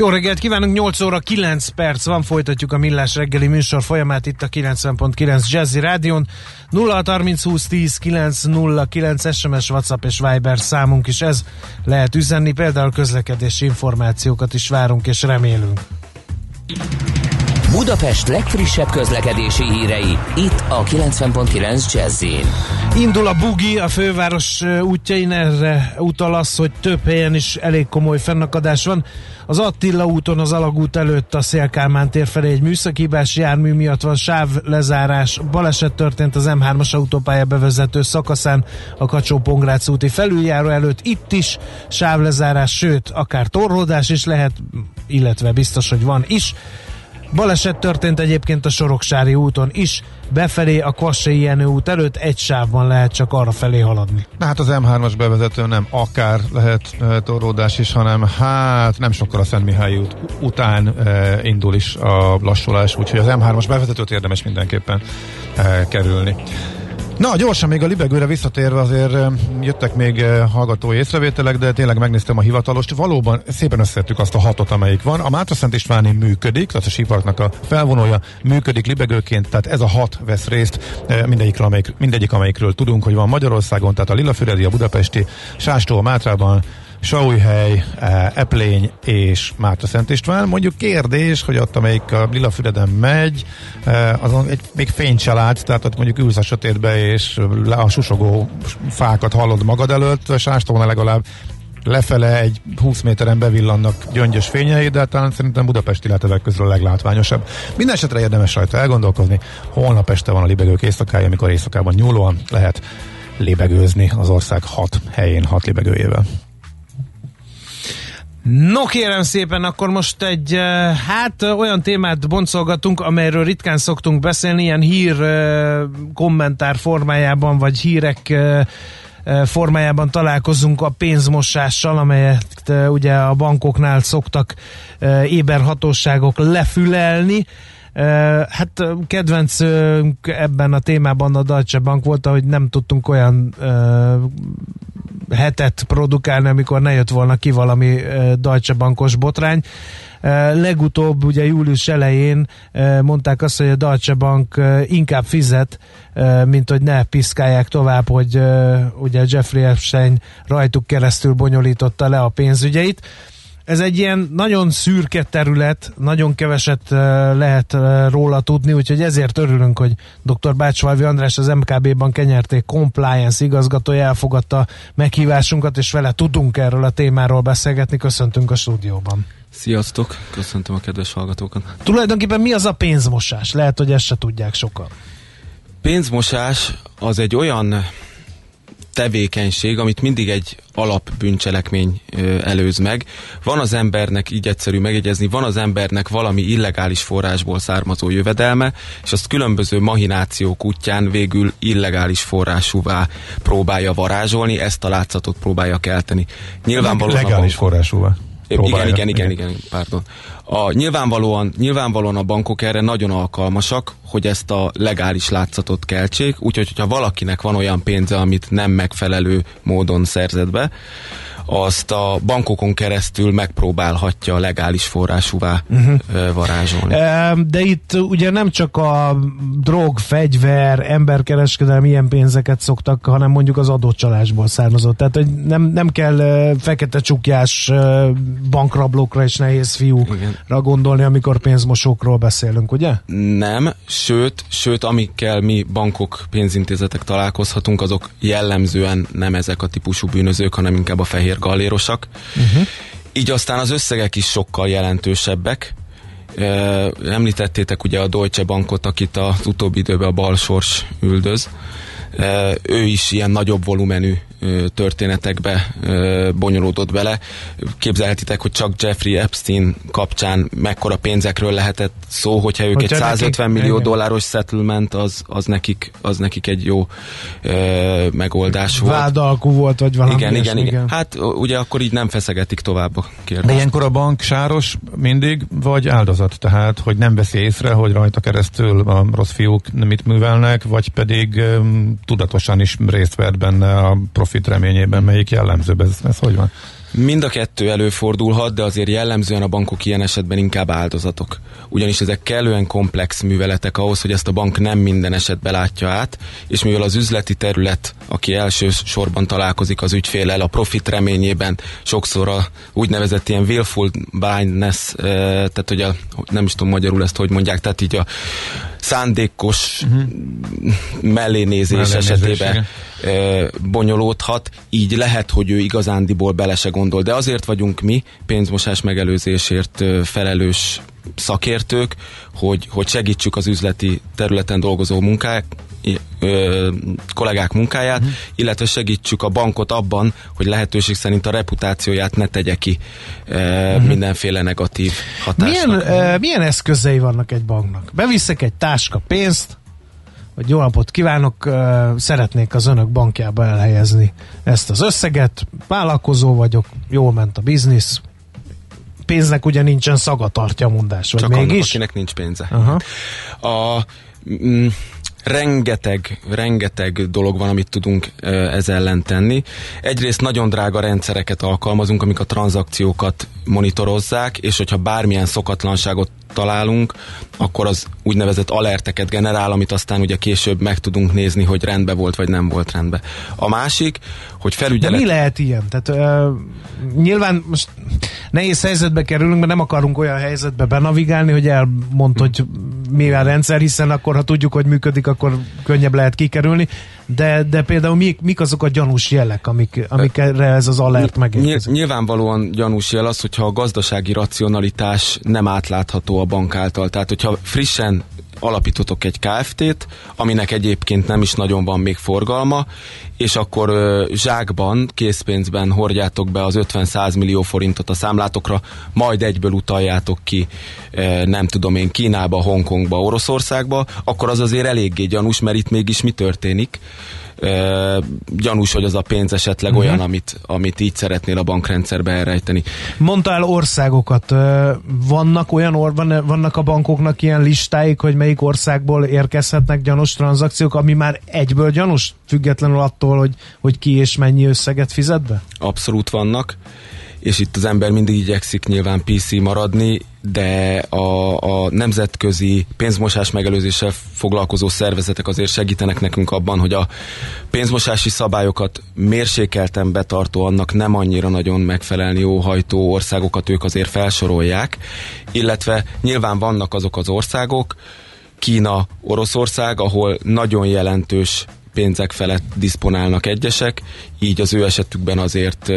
Jó reggelt kívánunk, 8 óra 9 perc van, folytatjuk a Millás reggeli műsor folyamát itt a 90.9 Jazzy Rádion. 0 30 20 10 909 SMS, WhatsApp és Viber számunk is ez. Lehet üzenni, például közlekedési információkat is várunk és remélünk. Budapest legfrissebb közlekedési hírei, itt a 90.9 jazz Indul a bugi a főváros útjain, erre utal az, hogy több helyen is elég komoly fennakadás van. Az Attila úton az alagút előtt a Szélkálmán tér felé egy műszakibás jármű miatt van sávlezárás. Baleset történt az M3-as autópálya bevezető szakaszán a kacsó úti felüljáró előtt. Itt is sávlezárás, sőt, akár torlódás is lehet, illetve biztos, hogy van is. Baleset történt egyébként a Soroksári úton is, befelé a Kvassai Jenő út előtt egy sávban lehet csak arra felé haladni. Na hát az M3-as bevezető nem akár lehet e, torlódás is, hanem hát nem sokkal a Szent Mihály út után e, indul is a lassulás, úgyhogy az M3-as bevezetőt érdemes mindenképpen e, kerülni. Na, gyorsan még a libegőre visszatérve azért jöttek még hallgatói észrevételek, de tényleg megnéztem a hivatalost. Valóban szépen összettük azt a hatot, amelyik van. A Mátra Szent Istváni működik, tehát a síparknak a felvonója működik libegőként, tehát ez a hat vesz részt mindegyik, amelyik, mindegyik amelyikről tudunk, hogy van Magyarországon, tehát a Lillafüredi, a Budapesti, Sástó, a Mátrában, Saújhely, eh, Eplény és Márta Szent István. Mondjuk kérdés, hogy ott, amelyik a Lilafüreden megy, eh, azon egy még fényt se látsz, tehát ott mondjuk ülsz a sötétbe, és a susogó fákat hallod magad előtt, Sástóna legalább lefele egy 20 méteren bevillannak gyöngyös fényei, de talán szerintem Budapesti lehet közül a leglátványosabb. Minden esetre érdemes rajta elgondolkozni. Holnap este van a libegők éjszakája, amikor éjszakában nyúlóan lehet libegőzni az ország hat helyén, hat libegőjével. No kérem szépen, akkor most egy, eh, hát olyan témát boncolgatunk, amelyről ritkán szoktunk beszélni, ilyen hír eh, kommentár formájában, vagy hírek eh, formájában találkozunk a pénzmosással, amelyet ugye a bankoknál szoktak éberhatóságok lefülelni. Hát kedvenc ebben a témában a Deutsche Bank volt, hogy nem tudtunk olyan hetet produkálni, amikor ne jött volna ki valami Deutsche Bankos botrány. Legutóbb ugye július elején mondták azt, hogy a Deutsche Bank inkább fizet, mint hogy ne piszkálják tovább, hogy ugye Jeffrey Epstein rajtuk keresztül bonyolította le a pénzügyeit ez egy ilyen nagyon szürke terület, nagyon keveset lehet róla tudni, úgyhogy ezért örülünk, hogy dr. Bácsvalvi András az MKB-ban kenyerték compliance igazgatója elfogadta meghívásunkat, és vele tudunk erről a témáról beszélgetni. Köszöntünk a stúdióban. Sziasztok, köszöntöm a kedves hallgatókat. Tulajdonképpen mi az a pénzmosás? Lehet, hogy ezt se tudják sokan. Pénzmosás az egy olyan tevékenység, amit mindig egy alapbűncselekmény előz meg. Van az embernek, így egyszerű megjegyezni, van az embernek valami illegális forrásból származó jövedelme, és azt különböző mahinációk útján végül illegális forrásúvá próbálja varázsolni, ezt a látszatot próbálja kelteni. Nyilvánvalóan legális forrásúvá. Igen, igen, igen, igen, pardon. A, nyilvánvalóan, nyilvánvalóan a bankok erre nagyon alkalmasak, hogy ezt a legális látszatot keltsék, úgyhogy hogyha valakinek van olyan pénze, amit nem megfelelő módon szerzett be, azt a bankokon keresztül megpróbálhatja legális forrásúvá uh-huh. varázsolni. De itt ugye nem csak a drog, fegyver, emberkereskedelmi ilyen pénzeket szoktak, hanem mondjuk az adócsalásból származott. Tehát hogy nem, nem kell fekete csukjás bankrablókra és nehéz fiúkra gondolni, amikor pénzmosókról beszélünk, ugye? Nem, sőt, sőt, amikkel mi bankok, pénzintézetek találkozhatunk, azok jellemzően nem ezek a típusú bűnözők, hanem inkább a fehér gallérosak. Uh-huh. Így aztán az összegek is sokkal jelentősebbek. Említettétek ugye a Deutsche Bankot, akit az utóbbi időben a balsors üldöz. Ő is ilyen nagyobb volumenű történetekbe bonyolódott bele. Képzelhetitek, hogy csak Jeffrey Epstein kapcsán mekkora pénzekről lehetett szó, hogyha ők Hogyha egy 150 nekik- millió igen. dolláros settlement, az, az, nekik, az nekik egy jó ö, megoldás volt. Vádalkú volt, vagy valami igen, igen, ilyesmi, igen. Hát ugye akkor így nem feszegetik tovább a De kérdést. ilyenkor a bank sáros mindig, vagy áldozat? Tehát, hogy nem veszi észre, hogy rajta keresztül a rossz fiúk mit művelnek, vagy pedig um, tudatosan is részt vett benne a profit reményében, melyik jellemzőbb? Ez, ez hogy van? Mind a kettő előfordulhat, de azért jellemzően a bankok ilyen esetben inkább áldozatok. Ugyanis ezek kellően komplex műveletek ahhoz, hogy ezt a bank nem minden esetben látja át, és mivel az üzleti terület, aki elsősorban találkozik az ügyfélel a profit reményében, sokszor a úgynevezett ilyen willful blindness, eh, tehát hogy a, nem is tudom magyarul ezt hogy mondják, tehát így a szándékos uh-huh. mellénézés Mellénézés, esetében ö, bonyolódhat, így lehet, hogy ő igazándiból bele se gondol. De azért vagyunk mi pénzmosás megelőzésért felelős szakértők, hogy, hogy segítsük az üzleti területen dolgozó munkák, ö, kollégák munkáját, uh-huh. illetve segítsük a bankot abban, hogy lehetőség szerint a reputációját ne tegye ki ö, uh-huh. mindenféle negatív hatásnak. Milyen, uh, milyen eszközei vannak egy banknak? Beviszek egy táska pénzt, hogy jó napot kívánok, szeretnék az önök bankjába elhelyezni ezt az összeget, vállalkozó vagyok, jól ment a biznisz, pénznek ugye nincsen szaga tartja a mondás, vagy Csak annak, mégis? akinek nincs pénze. Aha. A, mm, rengeteg, rengeteg dolog van, amit tudunk ez ellen tenni. Egyrészt nagyon drága rendszereket alkalmazunk, amik a tranzakciókat monitorozzák, és hogyha bármilyen szokatlanságot találunk, akkor az úgynevezett alerteket generál, amit aztán ugye később meg tudunk nézni, hogy rendben volt, vagy nem volt rendben. A másik, hogy De felügyelet... mi lehet ilyen? Tehát uh, nyilván most nehéz helyzetbe kerülünk, mert nem akarunk olyan helyzetbe benavigálni, hogy elmond, hogy mi a rendszer, hiszen akkor, ha tudjuk, hogy működik, akkor könnyebb lehet kikerülni. De, de például mik, mik azok a gyanús jelek, amik, amikre ez az alert megérkezik? nyilvánvalóan gyanús jel az, hogyha a gazdasági racionalitás nem átlátható a bank által. Tehát, hogyha frissen alapítotok egy KFT-t, aminek egyébként nem is nagyon van még forgalma, és akkor zsákban, készpénzben hordjátok be az 50-100 millió forintot a számlátokra, majd egyből utaljátok ki, nem tudom én, Kínába, Hongkongba, Oroszországba, akkor az azért eléggé gyanús, mert itt mégis mi történik? Ö, gyanús, hogy az a pénz esetleg uh-huh. olyan, amit, amit így szeretnél a bankrendszerbe elrejteni. Mondtál országokat. Vannak olyan, or, van, vannak a bankoknak ilyen listáik, hogy melyik országból érkezhetnek gyanús tranzakciók, ami már egyből gyanús, függetlenül attól, hogy, hogy ki és mennyi összeget fizet be? Abszolút vannak, és itt az ember mindig igyekszik nyilván PC maradni, de a, a nemzetközi pénzmosás megelőzéssel foglalkozó szervezetek azért segítenek nekünk abban, hogy a pénzmosási szabályokat mérsékelten betartó, annak nem annyira nagyon megfelelni óhajtó országokat ők azért felsorolják, illetve nyilván vannak azok az országok, Kína, Oroszország, ahol nagyon jelentős pénzek felett diszponálnak egyesek, így az ő esetükben azért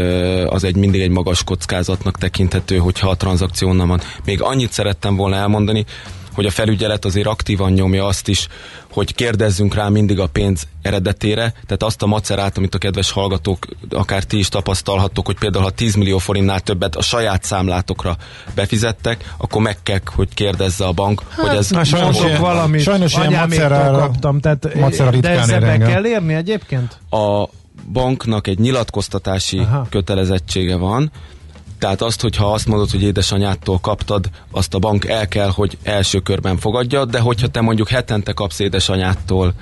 az egy mindig egy magas kockázatnak tekinthető, hogyha a tranzakció van. Még annyit szerettem volna elmondani, hogy a felügyelet azért aktívan nyomja azt is, hogy kérdezzünk rá mindig a pénz eredetére, tehát azt a macerát, amit a kedves hallgatók, akár ti is tapasztalhattok, hogy például ha 10 millió forintnál többet a saját számlátokra befizettek, akkor meg kell, hogy kérdezze a bank, hogy ez na, sajnos ilyen- valamit, sajnos ilyen macerára- kaptam, tehát, macera de ezzel be kell érni egyébként? a banknak egy nyilatkoztatási. Aha. kötelezettsége van, tehát azt, hogyha azt mondod, hogy édesanyádtól kaptad, azt a bank el kell, hogy első körben fogadja, de hogyha te mondjuk hetente kapsz édesanyádtól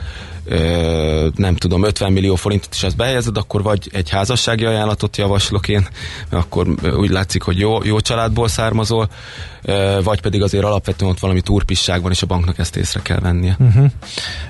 ö, nem tudom, 50 millió forintot is azt behelyezed, akkor vagy egy házassági ajánlatot javaslok én, akkor úgy látszik, hogy jó, jó családból származol, ö, vagy pedig azért alapvetően ott valami turpisság van, és a banknak ezt észre kell vennie.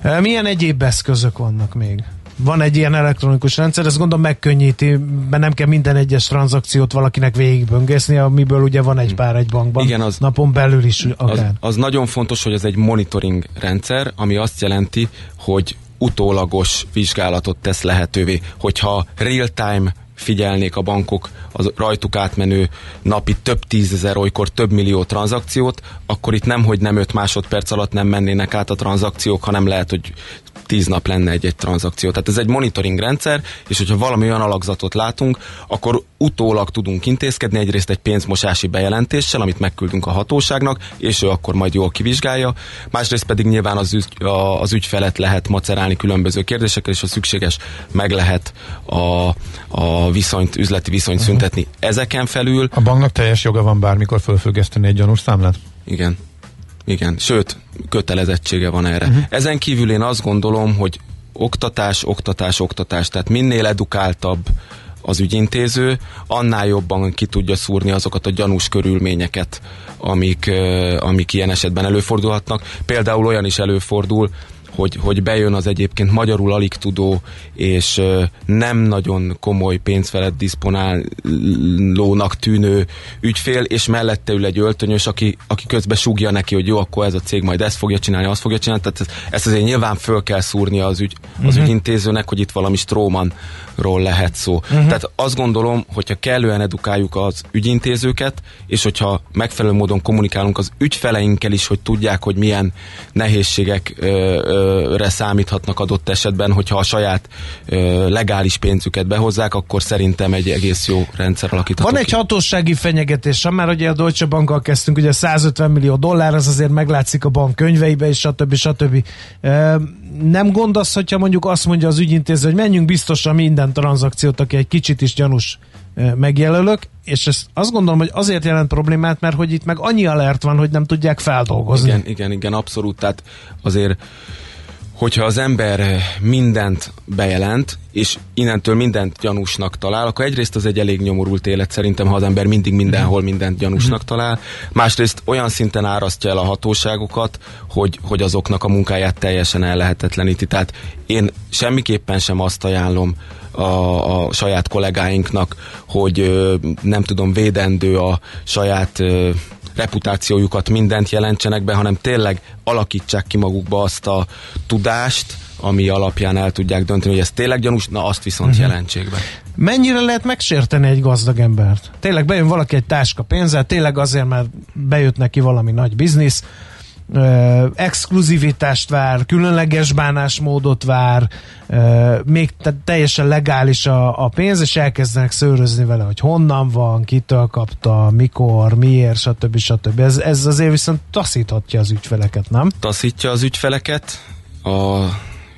Ö, Milyen egyéb eszközök vannak még? Van egy ilyen elektronikus rendszer, ez gondolom megkönnyíti, mert nem kell minden egyes tranzakciót valakinek végigböngészni, amiből ugye van egy pár egy bankban. Igen, az- napon belül is Az, akár. az nagyon fontos, hogy ez egy monitoring rendszer, ami azt jelenti, hogy utólagos vizsgálatot tesz lehetővé. Hogyha real-time figyelnék a bankok az rajtuk átmenő napi több tízezer, olykor több millió tranzakciót, akkor itt nem, hogy nem 5 másodperc alatt nem mennének át a tranzakciók, hanem lehet, hogy tíz nap lenne egy-egy tranzakció. Tehát ez egy monitoring rendszer, és hogyha valami olyan alakzatot látunk, akkor utólag tudunk intézkedni, egyrészt egy pénzmosási bejelentéssel, amit megküldünk a hatóságnak, és ő akkor majd jól kivizsgálja, másrészt pedig nyilván az, ügy, az ügyfelet lehet macerálni különböző kérdésekkel, és ha szükséges, meg lehet a, a viszonyt, üzleti viszonyt uh-huh. szüntetni. Ezeken felül... A banknak teljes joga van bármikor fölfüggeszteni egy gyanús számlát? Igen. Igen, sőt, kötelezettsége van erre. Uh-huh. Ezen kívül én azt gondolom, hogy oktatás, oktatás, oktatás, tehát minél edukáltabb az ügyintéző, annál jobban ki tudja szúrni azokat a gyanús körülményeket, amik, amik ilyen esetben előfordulhatnak. Például olyan is előfordul, hogy, hogy bejön az egyébként magyarul alig tudó és nem nagyon komoly pénz felett diszponálónak tűnő ügyfél, és mellette ül egy öltönyös, aki, aki közben súgja neki, hogy jó, akkor ez a cég majd ezt fogja csinálni, azt fogja csinálni. Tehát ezt, azért nyilván föl kell szúrnia az, ügy, az uh-huh. ügyintézőnek, hogy itt valami stróman ról lehet szó. Uh-huh. Tehát azt gondolom, hogyha kellően edukáljuk az ügyintézőket, és hogyha megfelelő módon kommunikálunk az ügyfeleinkkel is, hogy tudják, hogy milyen nehézségekre számíthatnak adott esetben, hogyha a saját ö, legális pénzüket behozzák, akkor szerintem egy egész jó rendszer alakítható Van egy hatósági fenyegetés, már ugye a Deutsche Bankkal kezdtünk, ugye 150 millió dollár, az azért meglátszik a bank könyveibe, és stb. stb. Nem gond az, hogyha mondjuk azt mondja az ügyintéző, hogy menjünk biztosan minden tranzakciót, aki egy kicsit is gyanús megjelölök, és ezt azt gondolom, hogy azért jelent problémát, mert hogy itt meg annyi alert van, hogy nem tudják feldolgozni. Igen, igen, igen, abszolút. Tehát azért hogyha az ember mindent bejelent, és innentől mindent gyanúsnak talál, akkor egyrészt az egy elég nyomorult élet szerintem, ha az ember mindig mindenhol mindent gyanúsnak talál. Másrészt olyan szinten árasztja el a hatóságokat, hogy, hogy azoknak a munkáját teljesen ellehetetleníti. Tehát én semmiképpen sem azt ajánlom a, a saját kollégáinknak, hogy nem tudom, védendő a saját reputációjukat mindent jelentsenek be, hanem tényleg alakítsák ki magukba azt a tudást, ami alapján el tudják dönteni, hogy ez tényleg gyanús, na azt viszont uh-huh. jelentsék be. Mennyire lehet megsérteni egy gazdag embert? Tényleg bejön valaki egy táska pénzzel, tényleg azért, mert bejött neki valami nagy biznisz, exkluzivitást vár, különleges bánásmódot vár, még te, teljesen legális a, a pénz, és elkezdenek szőrözni vele, hogy honnan van, kitől kapta, mikor, miért, stb. stb. Ez, ez azért viszont taszíthatja az ügyfeleket, nem? Taszítja az ügyfeleket, a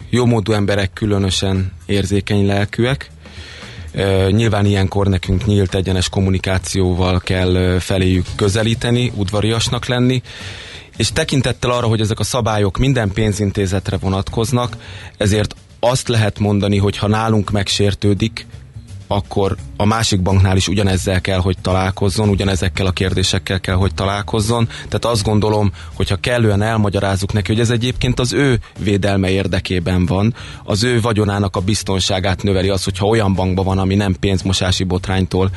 jómódú emberek különösen érzékeny lelkűek, nyilván ilyenkor nekünk nyílt egyenes kommunikációval kell feléjük közelíteni, udvariasnak lenni, és tekintettel arra, hogy ezek a szabályok minden pénzintézetre vonatkoznak, ezért azt lehet mondani, hogy ha nálunk megsértődik, akkor a másik banknál is ugyanezzel kell, hogy találkozzon, ugyanezekkel a kérdésekkel kell, hogy találkozzon. Tehát azt gondolom, hogyha kellően elmagyarázzuk neki, hogy ez egyébként az ő védelme érdekében van, az ő vagyonának a biztonságát növeli az, hogyha olyan bankban van, ami nem pénzmosási botránytól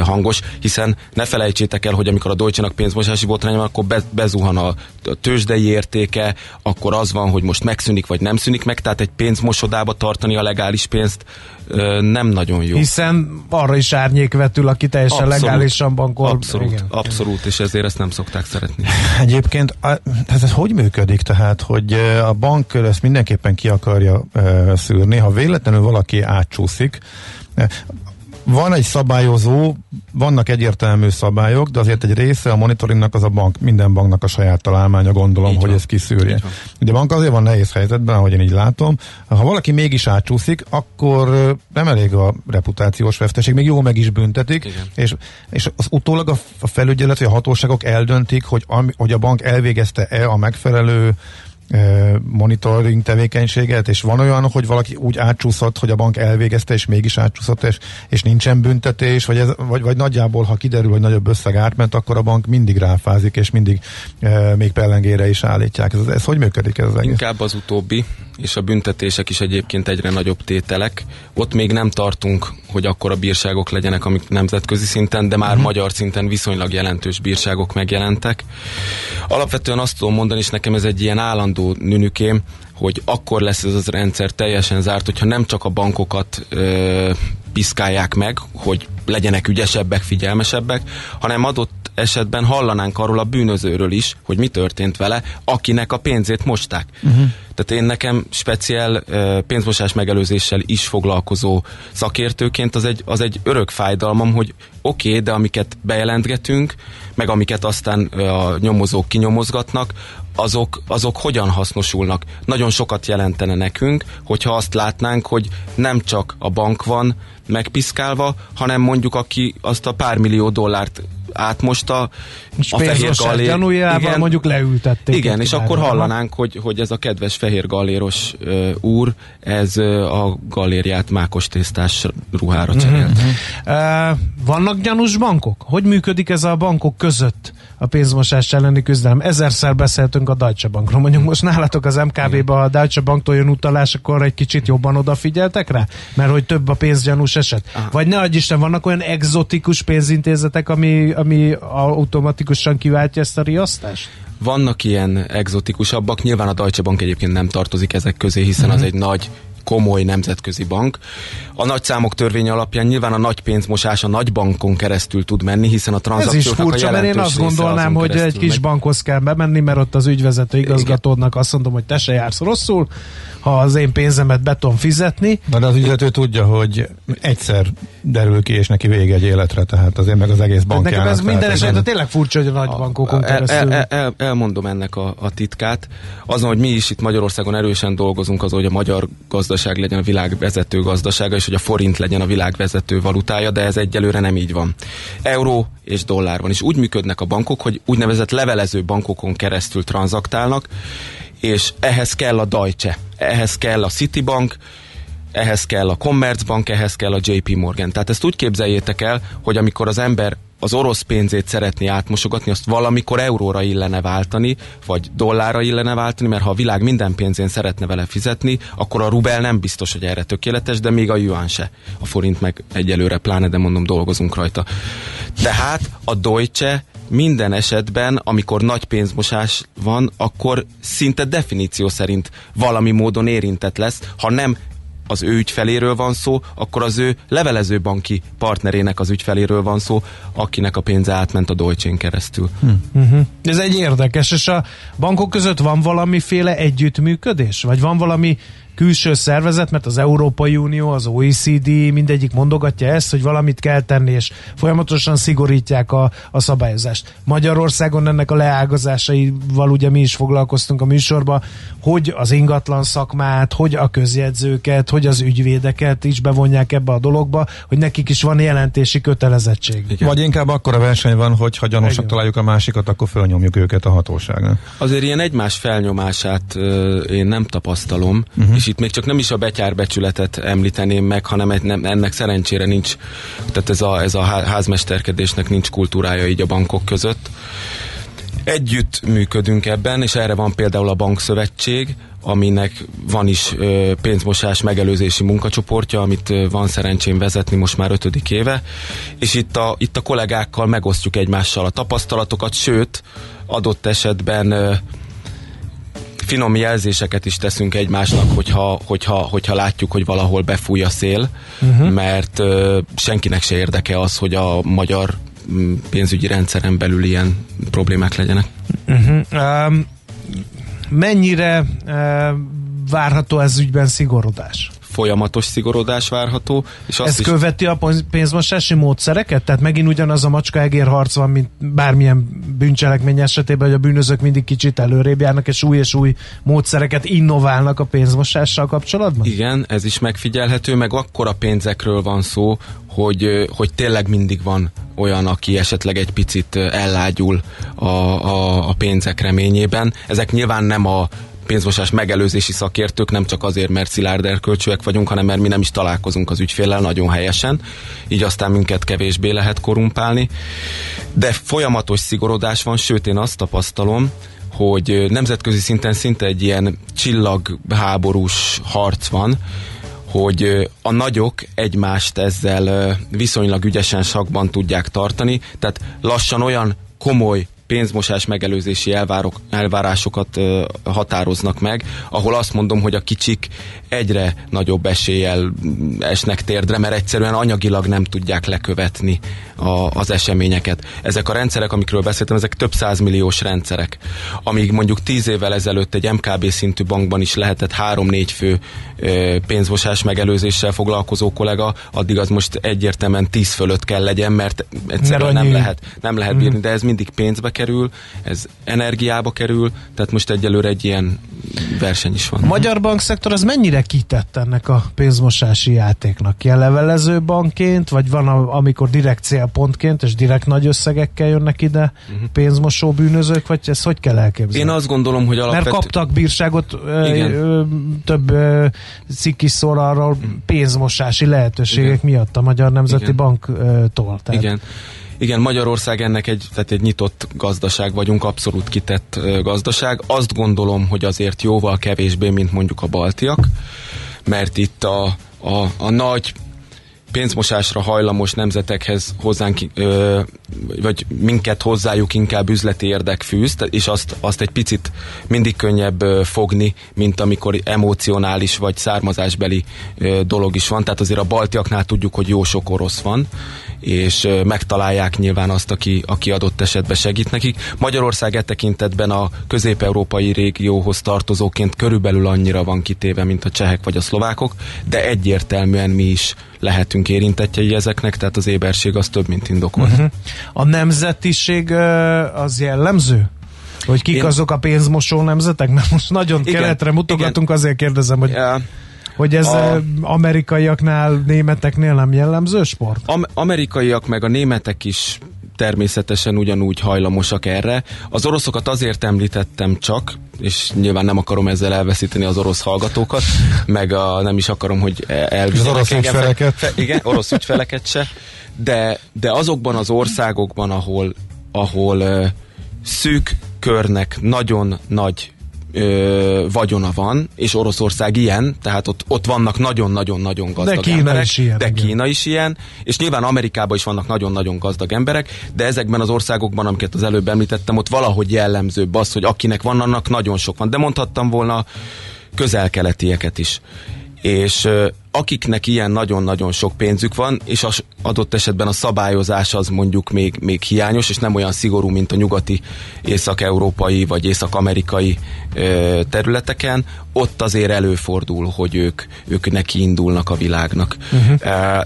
hangos, hiszen ne felejtsétek el, hogy amikor a Deutsche-nak pénzmosási botrány van, akkor be, bezuhan a tőzsdei értéke, akkor az van, hogy most megszűnik vagy nem szűnik meg, tehát egy pénzmosodába tartani a legális pénzt nem nagyon jó. Hiszen arra is árnyék vetül, aki teljesen abszolút, legálisan bankol. Abszolút, igen. abszolút, és ezért ezt nem szokták szeretni. Egyébként ez, ez hogy működik? Tehát, hogy a bank ezt mindenképpen ki akarja szűrni, ha véletlenül valaki átcsúszik, van egy szabályozó, vannak egyértelmű szabályok, de azért egy része a monitoringnak az a bank, minden banknak a saját találmánya, gondolom, így hogy van. ez kiszűrje. A bank azért van nehéz helyzetben, ahogy én így látom. Ha valaki mégis átcsúszik, akkor nem elég a reputációs veszteség, még jó meg is büntetik, és, és az utólag a, a felügyelet, vagy a hatóságok eldöntik, hogy, ami, hogy a bank elvégezte-e a megfelelő monitoring tevékenységet, és van olyan, hogy valaki úgy átcsúszott, hogy a bank elvégezte, és mégis átcsúszott, és, és nincsen büntetés, vagy, ez, vagy, vagy nagyjából, ha kiderül, hogy nagyobb összeg átment, akkor a bank mindig ráfázik, és mindig e, még pellengére is állítják. Ez, ez hogy működik ez az egész? Inkább az utóbbi, és a büntetések is egyébként egyre nagyobb tételek. Ott még nem tartunk, hogy akkor a bírságok legyenek, amik nemzetközi szinten, de már uh-huh. magyar szinten viszonylag jelentős bírságok megjelentek. Alapvetően azt tudom mondani, és nekem ez egy ilyen állandó nünükém, hogy akkor lesz ez az rendszer teljesen zárt, hogyha nem csak a bankokat ö, piszkálják meg, hogy legyenek ügyesebbek, figyelmesebbek, hanem adott esetben hallanánk arról a bűnözőről is, hogy mi történt vele, akinek a pénzét mosták. Uh-huh. Tehát én nekem speciál pénzmosás megelőzéssel is foglalkozó szakértőként az egy, az egy örök fájdalmam, hogy oké, okay, de amiket bejelentgetünk, meg amiket aztán a nyomozók kinyomozgatnak, azok, azok hogyan hasznosulnak. Nagyon sokat jelentene nekünk, hogyha azt látnánk, hogy nem csak a bank van megpiszkálva, hanem mondjuk aki azt a pár millió dollárt átmosta és a fehér gallér. igen, mondjuk leültették. Igen, és akkor hallanánk, hogy, hogy ez a kedves fehér galléros uh, úr, ez uh, a gallérját mákos tésztás ruhára mhm, cserélt. Uh-huh. Uh, vannak gyanús bankok? Hogy működik ez a bankok között a pénzmosás elleni küzdelem? Ezerszer beszéltünk a Deutsche Bankról. Mondjuk most nálatok az MKB-ba a Deutsche Banktól jön utalás, akkor egy kicsit jobban odafigyeltek rá? Mert hogy több a pénzgyanús eset? Aha. Vagy ne adj Isten, vannak olyan exotikus pénzintézetek, ami, ami automatikusan kiváltja ezt a riasztást? Vannak ilyen exotikusabbak, nyilván a Deutsche Bank egyébként nem tartozik ezek közé, hiszen uh-huh. az egy nagy komoly nemzetközi bank. A nagy számok törvény alapján nyilván a nagy pénzmosás a nagy bankon keresztül tud menni, hiszen a tranzakcióknak Ez is furcsa, mert én azt gondolnám, hogy egy kis megy. bankhoz kell bemenni, mert ott az ügyvezető igazgatódnak azt mondom, hogy te se jársz rosszul, ha az én pénzemet beton fizetni. Na de az ügyvezető tudja, hogy egyszer derül ki, és neki vége egy életre, tehát azért meg az egész bank. Nekem ez minden esetben tényleg furcsa, hogy a nagy bankokon keresztül. El, el, el, elmondom ennek a, a titkát. Azon, hogy mi is itt Magyarországon erősen dolgozunk, az, hogy a magyar gazdaság legyen a világ vezető gazdasága, és hogy a forint legyen a világ vezető valutája, de ez egyelőre nem így van. Euró és dollár van, és úgy működnek a bankok, hogy úgynevezett levelező bankokon keresztül tranzaktálnak, és ehhez kell a Deutsche, ehhez kell a Citibank, ehhez kell a Commerzbank, ehhez kell a JP Morgan. Tehát ezt úgy képzeljétek el, hogy amikor az ember az orosz pénzét szeretné átmosogatni, azt valamikor euróra illene váltani, vagy dollárra illene váltani, mert ha a világ minden pénzén szeretne vele fizetni, akkor a rubel nem biztos, hogy erre tökéletes, de még a yuan se. A forint meg egyelőre pláne, de mondom, dolgozunk rajta. Tehát a Deutsche minden esetben, amikor nagy pénzmosás van, akkor szinte definíció szerint valami módon érintett lesz, ha nem az ő ügyfeléről van szó, akkor az ő levelező banki partnerének az ügyfeléről van szó, akinek a pénze átment a Deutsche keresztül. Hm. Uh-huh. Ez egy érdekes, és a bankok között van valamiféle együttműködés? Vagy van valami külső szervezet, mert az Európai Unió, az OECD mindegyik mondogatja ezt, hogy valamit kell tenni, és folyamatosan szigorítják a, a szabályozást. Magyarországon ennek a leágazásaival ugye mi is foglalkoztunk a műsorban, hogy az ingatlan szakmát, hogy a közjegyzőket, hogy az ügyvédeket is bevonják ebbe a dologba, hogy nekik is van jelentési kötelezettség. Igen. Vagy inkább akkor a verseny van, hogy ha gyanúsak találjuk a másikat, akkor fölnyomjuk őket a hatóságon. Azért ilyen egymás felnyomását uh, én nem tapasztalom, uh-huh. és itt még csak nem is a betyárbecsületet említeném meg, hanem ennek szerencsére nincs, tehát ez a, ez a házmesterkedésnek nincs kultúrája így a bankok között. Együtt működünk ebben, és erre van például a bankszövetség, aminek van is ö, pénzmosás megelőzési munkacsoportja, amit ö, van szerencsém vezetni most már ötödik éve, és itt a, itt a kollégákkal megosztjuk egymással a tapasztalatokat, sőt, adott esetben ö, finom jelzéseket is teszünk egymásnak, hogyha, hogyha, hogyha látjuk, hogy valahol befúj a szél, uh-huh. mert ö, senkinek se érdeke az, hogy a magyar mm, pénzügyi rendszeren belül ilyen problémák legyenek. Uh-huh. Um, mennyire uh, várható ez ügyben szigorodás? Folyamatos szigorodás várható. És azt Ez is... követi a pénzmosási módszereket? Tehát megint ugyanaz a macska egér harc van, mint bármilyen bűncselekmény esetében, hogy a bűnözők mindig kicsit előrébb járnak, és új és új módszereket innoválnak a pénzmosással kapcsolatban? Igen, ez is megfigyelhető, meg akkora pénzekről van szó, hogy, hogy tényleg mindig van olyan, aki esetleg egy picit ellágyul a, a, a pénzek reményében. Ezek nyilván nem a pénzmosás megelőzési szakértők, nem csak azért, mert szilárd erkölcsűek vagyunk, hanem mert mi nem is találkozunk az ügyféllel nagyon helyesen, így aztán minket kevésbé lehet korumpálni. De folyamatos szigorodás van, sőt én azt tapasztalom, hogy nemzetközi szinten szinte egy ilyen csillagháborús harc van, hogy a nagyok egymást ezzel viszonylag ügyesen sakban tudják tartani, tehát lassan olyan komoly pénzmosás megelőzési elvárok, elvárásokat ö, határoznak meg, ahol azt mondom, hogy a kicsik egyre nagyobb eséllyel esnek térdre, mert egyszerűen anyagilag nem tudják lekövetni a, az eseményeket. Ezek a rendszerek, amikről beszéltem, ezek több százmilliós rendszerek. Amíg mondjuk tíz évvel ezelőtt egy MKB szintű bankban is lehetett három-négy fő ö, pénzmosás megelőzéssel foglalkozó kollega, addig az most egyértelműen tíz fölött kell legyen, mert egyszerűen nem lehet, nem lehet bírni, de ez mindig pénzbe kerül, ez energiába kerül, tehát most egyelőre egy ilyen verseny is van. A magyar bankszektor az mennyire kitett ennek a pénzmosási játéknak? Ilyen levelező bankként, vagy van, a, amikor direkt célpontként, és direkt nagy összegekkel jönnek ide uh-huh. pénzmosó bűnözők, vagy ezt hogy kell elképzelni? Én azt gondolom, hogy alapvetően... Mert kaptak bírságot ö, ö, több ö, cikk is szól arról pénzmosási lehetőségek Igen. miatt a Magyar Nemzeti Igen. Banktól. Tehát... Igen. Igen, Magyarország ennek egy, tehát egy nyitott gazdaság vagyunk, abszolút kitett gazdaság. Azt gondolom, hogy azért jóval kevésbé, mint mondjuk a baltiak, mert itt a, a, a nagy pénzmosásra hajlamos nemzetekhez hozzánk, ö, vagy minket hozzájuk inkább üzleti érdek fűz, és azt, azt egy picit mindig könnyebb ö, fogni, mint amikor emocionális vagy származásbeli ö, dolog is van. Tehát azért a baltiaknál tudjuk, hogy jó sok orosz van, és megtalálják nyilván azt, aki, aki adott esetben segít nekik. Magyarország e tekintetben a közép-európai régióhoz tartozóként körülbelül annyira van kitéve, mint a csehek vagy a szlovákok, de egyértelműen mi is lehetünk érintettjei ezeknek, tehát az éberség az több, mint indokolt. Uh-huh. A nemzetiség az jellemző? Hogy kik Én... azok a pénzmosó nemzetek? Mert most nagyon igen, keletre mutogatunk, igen. azért kérdezem, hogy... Ja. Hogy ez a, amerikaiaknál, németeknél nem jellemző sport? Am- amerikaiak meg a németek is természetesen ugyanúgy hajlamosak erre. Az oroszokat azért említettem csak, és nyilván nem akarom ezzel elveszíteni az orosz hallgatókat, meg a, nem is akarom, hogy elvigyenek az orosz ügyfeleket. Fe, fe, igen, orosz ügyfeleket se, de, de azokban az országokban, ahol, ahol uh, szűk körnek nagyon nagy ö, vagyona van, és Oroszország ilyen, tehát ott, ott vannak nagyon-nagyon-nagyon gazdag de Kína emberek. Is ilyen, de igen. Kína is ilyen, és nyilván Amerikában is vannak nagyon-nagyon gazdag emberek, de ezekben az országokban, amiket az előbb említettem, ott valahogy jellemzőbb az, hogy akinek van, annak nagyon sok van. De mondhattam volna közel-keletieket is. És akiknek ilyen nagyon-nagyon sok pénzük van, és az adott esetben a szabályozás az mondjuk még, még hiányos, és nem olyan szigorú, mint a nyugati észak-európai vagy észak-amerikai ö, területeken, ott azért előfordul, hogy ők, ők neki indulnak a világnak. Uh-huh.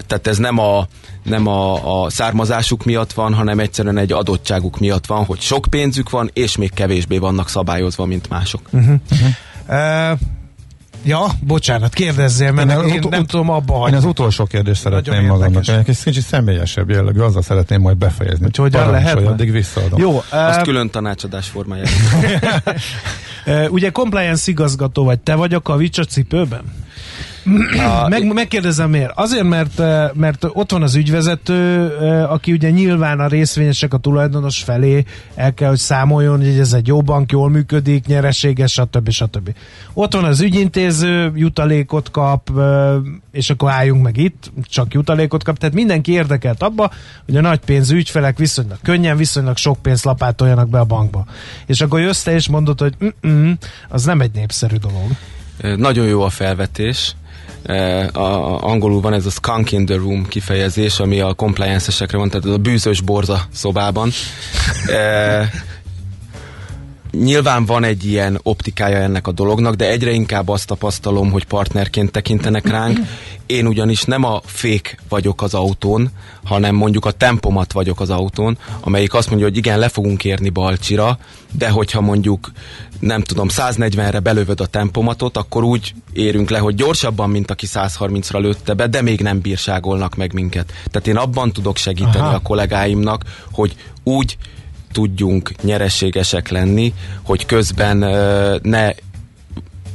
Tehát ez nem a nem a, a származásuk miatt van, hanem egyszerűen egy adottságuk miatt van, hogy sok pénzük van, és még kevésbé vannak szabályozva, mint mások. Uh-huh. Uh-huh. Uh, Ja, bocsánat, kérdezzél, mert én, én ut- nem ut- tudom abba hagyni. Én az utolsó kérdést szeretném magamnak. Egy kicsit személyesebb jellegű, azzal szeretném majd befejezni. Hogy hogyan lehet? Hogy addig visszaadom. Jó. Azt uh, külön tanácsadás formájában. uh, ugye compliance igazgató vagy, te vagy a kavics a cipőben? A, Meg, megkérdezem miért? Azért, mert, eh, mert ott van az ügyvezető, eh, aki ugye nyilván a részvényesek a tulajdonos felé el kell, hogy számoljon, hogy ez egy jó bank, jól működik, nyereséges, stb. stb. Ott van az ügyintéző, jutalékot kap, eh, és akkor álljunk meg itt, csak jutalékot kap. Tehát mindenki érdekelt abba, hogy a nagy pénzű ügyfelek viszonylag könnyen, viszonylag sok pénzt lapátoljanak be a bankba. És akkor jössz te és mondod, hogy az nem egy népszerű dolog. Nagyon jó a felvetés a, a, angolul van ez a skunk in the room kifejezés, ami a compliance-esekre van, tehát a bűzös borza szobában. e, nyilván van egy ilyen optikája ennek a dolognak, de egyre inkább azt tapasztalom, hogy partnerként tekintenek ránk. Én ugyanis nem a fék vagyok az autón, hanem mondjuk a tempomat vagyok az autón, amelyik azt mondja, hogy igen, le fogunk érni Balcsira, de hogyha mondjuk nem tudom, 140-re belövöd a tempomatot, akkor úgy érünk le, hogy gyorsabban, mint aki 130-ra lőtte be, de még nem bírságolnak meg minket. Tehát én abban tudok segíteni Aha. a kollégáimnak, hogy úgy tudjunk nyereségesek lenni, hogy közben uh, ne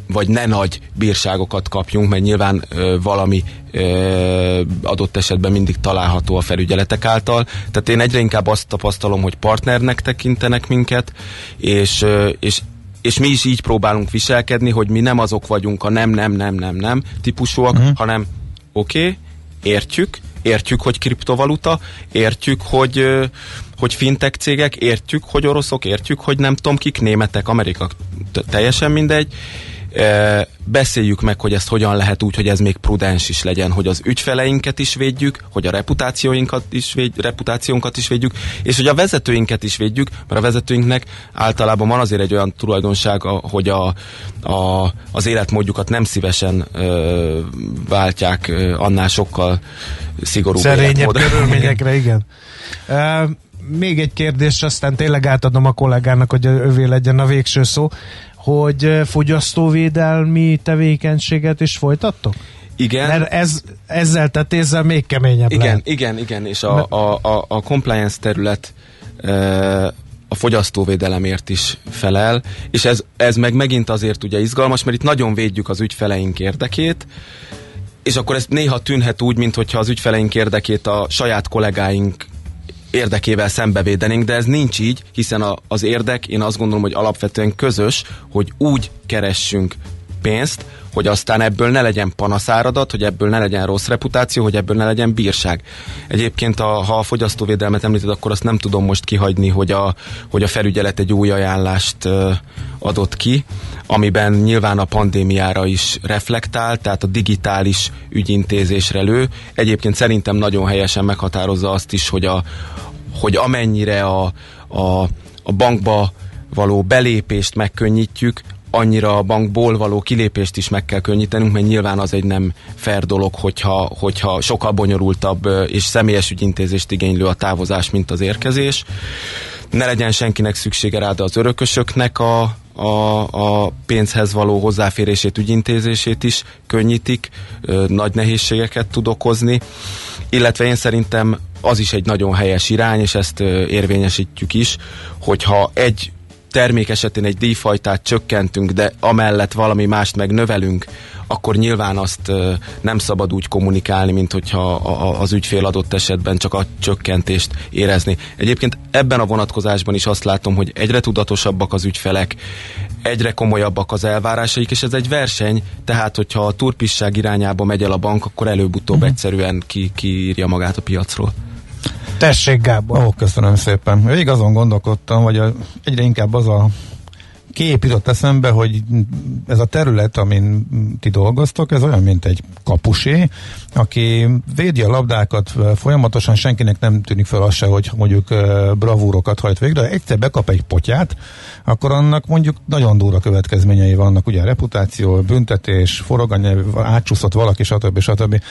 vagy ne nagy bírságokat kapjunk, mert nyilván ö, valami ö, adott esetben mindig található a felügyeletek által. Tehát én egyre inkább azt tapasztalom, hogy partnernek tekintenek minket, és, ö, és és mi is így próbálunk viselkedni, hogy mi nem azok vagyunk a nem, nem, nem, nem, nem típusúak, uh-huh. hanem oké, okay, értjük, értjük, hogy kriptovaluta, értjük, hogy, hogy fintech cégek, értjük, hogy oroszok, értjük, hogy nem tudom kik, németek, amerikak, teljesen mindegy, beszéljük meg, hogy ezt hogyan lehet úgy, hogy ez még prudens is legyen, hogy az ügyfeleinket is védjük, hogy a reputációinkat is véd, reputációnkat is védjük, és hogy a vezetőinket is védjük, mert a vezetőinknek általában van azért egy olyan tulajdonsága, hogy a, a, az életmódjukat nem szívesen ö, váltják ö, annál sokkal szigorúbb Szerényebb körülményekre, igen. Uh, még egy kérdés, aztán tényleg átadom a kollégának, hogy övé legyen a végső szó hogy fogyasztóvédelmi tevékenységet is folytattok? Igen. Mert ez, ezzel tetézzel még keményebb Igen, lehet. igen, igen, és a, a, a, a compliance terület a fogyasztóvédelemért is felel, és ez, ez meg megint azért ugye izgalmas, mert itt nagyon védjük az ügyfeleink érdekét, és akkor ez néha tűnhet úgy, mintha az ügyfeleink érdekét a saját kollégáink érdekével szembevédenénk, de ez nincs így, hiszen a, az érdek, én azt gondolom, hogy alapvetően közös, hogy úgy keressünk pénzt, hogy aztán ebből ne legyen panaszáradat, hogy ebből ne legyen rossz reputáció, hogy ebből ne legyen bírság. Egyébként, a, ha a fogyasztóvédelmet említed, akkor azt nem tudom most kihagyni, hogy a, hogy a felügyelet egy új ajánlást ö, adott ki, amiben nyilván a pandémiára is reflektál, tehát a digitális ügyintézésre lő. Egyébként szerintem nagyon helyesen meghatározza azt is, hogy, a, hogy amennyire a, a, a bankba való belépést megkönnyítjük, annyira a bankból való kilépést is meg kell könnyítenünk, mert nyilván az egy nem fair dolog, hogyha, hogyha sokkal bonyolultabb és személyes ügyintézést igénylő a távozás, mint az érkezés. Ne legyen senkinek szüksége rá, de az örökösöknek a, a, a pénzhez való hozzáférését, ügyintézését is könnyítik, nagy nehézségeket tud okozni, illetve én szerintem az is egy nagyon helyes irány, és ezt érvényesítjük is, hogyha egy termék esetén egy díjfajtát csökkentünk, de amellett valami mást meg növelünk, akkor nyilván azt nem szabad úgy kommunikálni, mint hogyha az ügyfél adott esetben csak a csökkentést érezni. Egyébként ebben a vonatkozásban is azt látom, hogy egyre tudatosabbak az ügyfelek, egyre komolyabbak az elvárásaik, és ez egy verseny, tehát hogyha a turpisság irányába megy el a bank, akkor előbb-utóbb uh-huh. egyszerűen ki, kiírja magát a piacról. Tessék, Gábor. Ó, köszönöm szépen. Végig azon gondolkodtam, hogy a, egyre inkább az a kép jutott eszembe, hogy ez a terület, amin ti dolgoztok, ez olyan, mint egy kapusé, aki védi a labdákat folyamatosan, senkinek nem tűnik fel az se, hogy mondjuk bravúrokat hajt végre, de egyszer bekap egy potyát, akkor annak mondjuk nagyon durva következményei vannak, ugye a reputáció, büntetés, forogany, átsúszott valaki, stb. stb.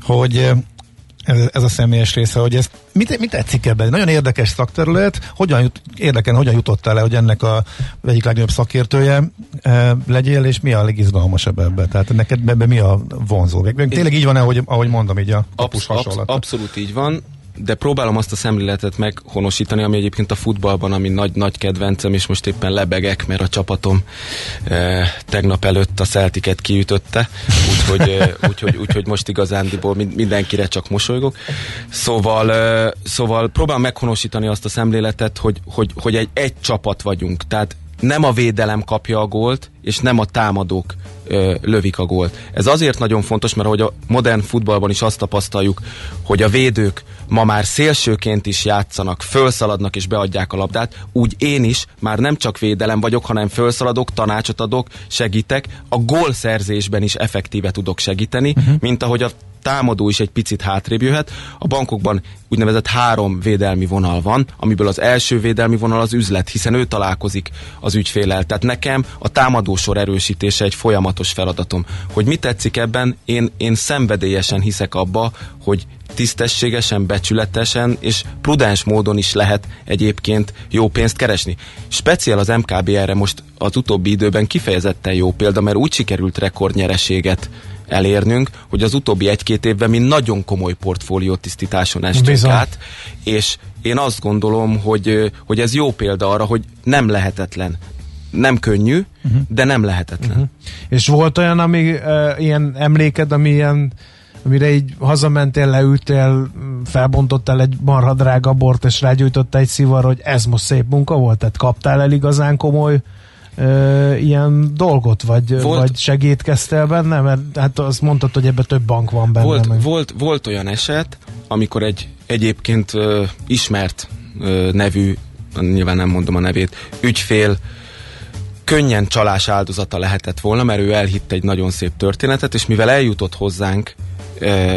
Hogy ez, ez a személyes része, hogy ez mit, mit tetszik ebben? Nagyon érdekes szakterület, hogyan jut, érdekel, hogyan jutottál le, hogy ennek a egyik legnagyobb szakértője e, legyél, és mi a legizgalmasabb ebben? Tehát neked ebben mi a vonzó? Tényleg így van-e, ahogy, ahogy mondom, így a kapus absz, absz, Abszolút így van de próbálom azt a szemléletet meghonosítani, ami egyébként a futballban, ami nagy-nagy kedvencem, és most éppen lebegek, mert a csapatom e, tegnap előtt a Celticet kiütötte, úgyhogy, e, úgyhogy, úgyhogy most igazándiból mindenkire csak mosolygok. Szóval, e, szóval próbálom meghonosítani azt a szemléletet, hogy, hogy, hogy egy, egy csapat vagyunk, tehát nem a védelem kapja a gólt, és nem a támadók ö, lövik a gólt. Ez azért nagyon fontos, mert ahogy a modern futballban is azt tapasztaljuk, hogy a védők ma már szélsőként is játszanak, fölszaladnak és beadják a labdát, úgy én is már nem csak védelem vagyok, hanem fölszaladok, tanácsot adok, segítek, a gólszerzésben is effektíve tudok segíteni, uh-huh. mint ahogy a támadó is egy picit hátrébb jöhet. A bankokban úgynevezett három védelmi vonal van, amiből az első védelmi vonal az üzlet, hiszen ő találkozik az ügyfélel. Tehát nekem a támadósor erősítése egy folyamatos feladatom. Hogy mi tetszik ebben, én, én szenvedélyesen hiszek abba, hogy tisztességesen, becsületesen és prudens módon is lehet egyébként jó pénzt keresni. Speciál az MKB erre most az utóbbi időben kifejezetten jó példa, mert úgy sikerült rekordnyereséget elérnünk, hogy az utóbbi egy-két évben mi nagyon komoly portfóliótisztításon estünk át, és én azt gondolom, hogy, hogy ez jó példa arra, hogy nem lehetetlen. Nem könnyű, uh-huh. de nem lehetetlen. Uh-huh. És volt olyan, ami uh, ilyen emléked, ami ilyen amire így hazamentél, leültél, felbontottál egy marha drága bort, és rágyújtottál egy szivar, hogy ez most szép munka volt? Tehát kaptál el igazán komoly ö, ilyen dolgot, vagy, volt, vagy segítkeztél benne? Mert hát azt mondtad, hogy ebbe több bank van benne. Volt, meg. volt, volt olyan eset, amikor egy egyébként ö, ismert ö, nevű, nyilván nem mondom a nevét, ügyfél könnyen csalás áldozata lehetett volna, mert ő elhitt egy nagyon szép történetet, és mivel eljutott hozzánk